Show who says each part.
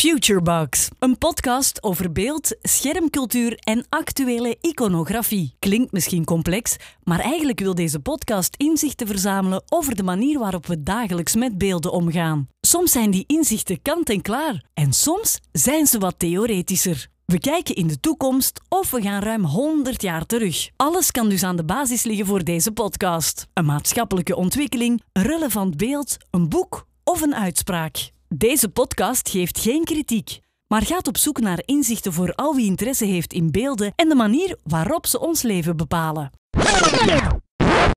Speaker 1: Futurebox, een podcast over beeld, schermcultuur en actuele iconografie. Klinkt misschien complex, maar eigenlijk wil deze podcast inzichten verzamelen over de manier waarop we dagelijks met beelden omgaan. Soms zijn die inzichten kant en klaar en soms zijn ze wat theoretischer. We kijken in de toekomst of we gaan ruim 100 jaar terug. Alles kan dus aan de basis liggen voor deze podcast. Een maatschappelijke ontwikkeling, relevant beeld, een boek of een uitspraak. Deze podcast geeft geen kritiek, maar gaat op zoek naar inzichten voor al wie interesse heeft in beelden en de manier waarop ze ons leven bepalen.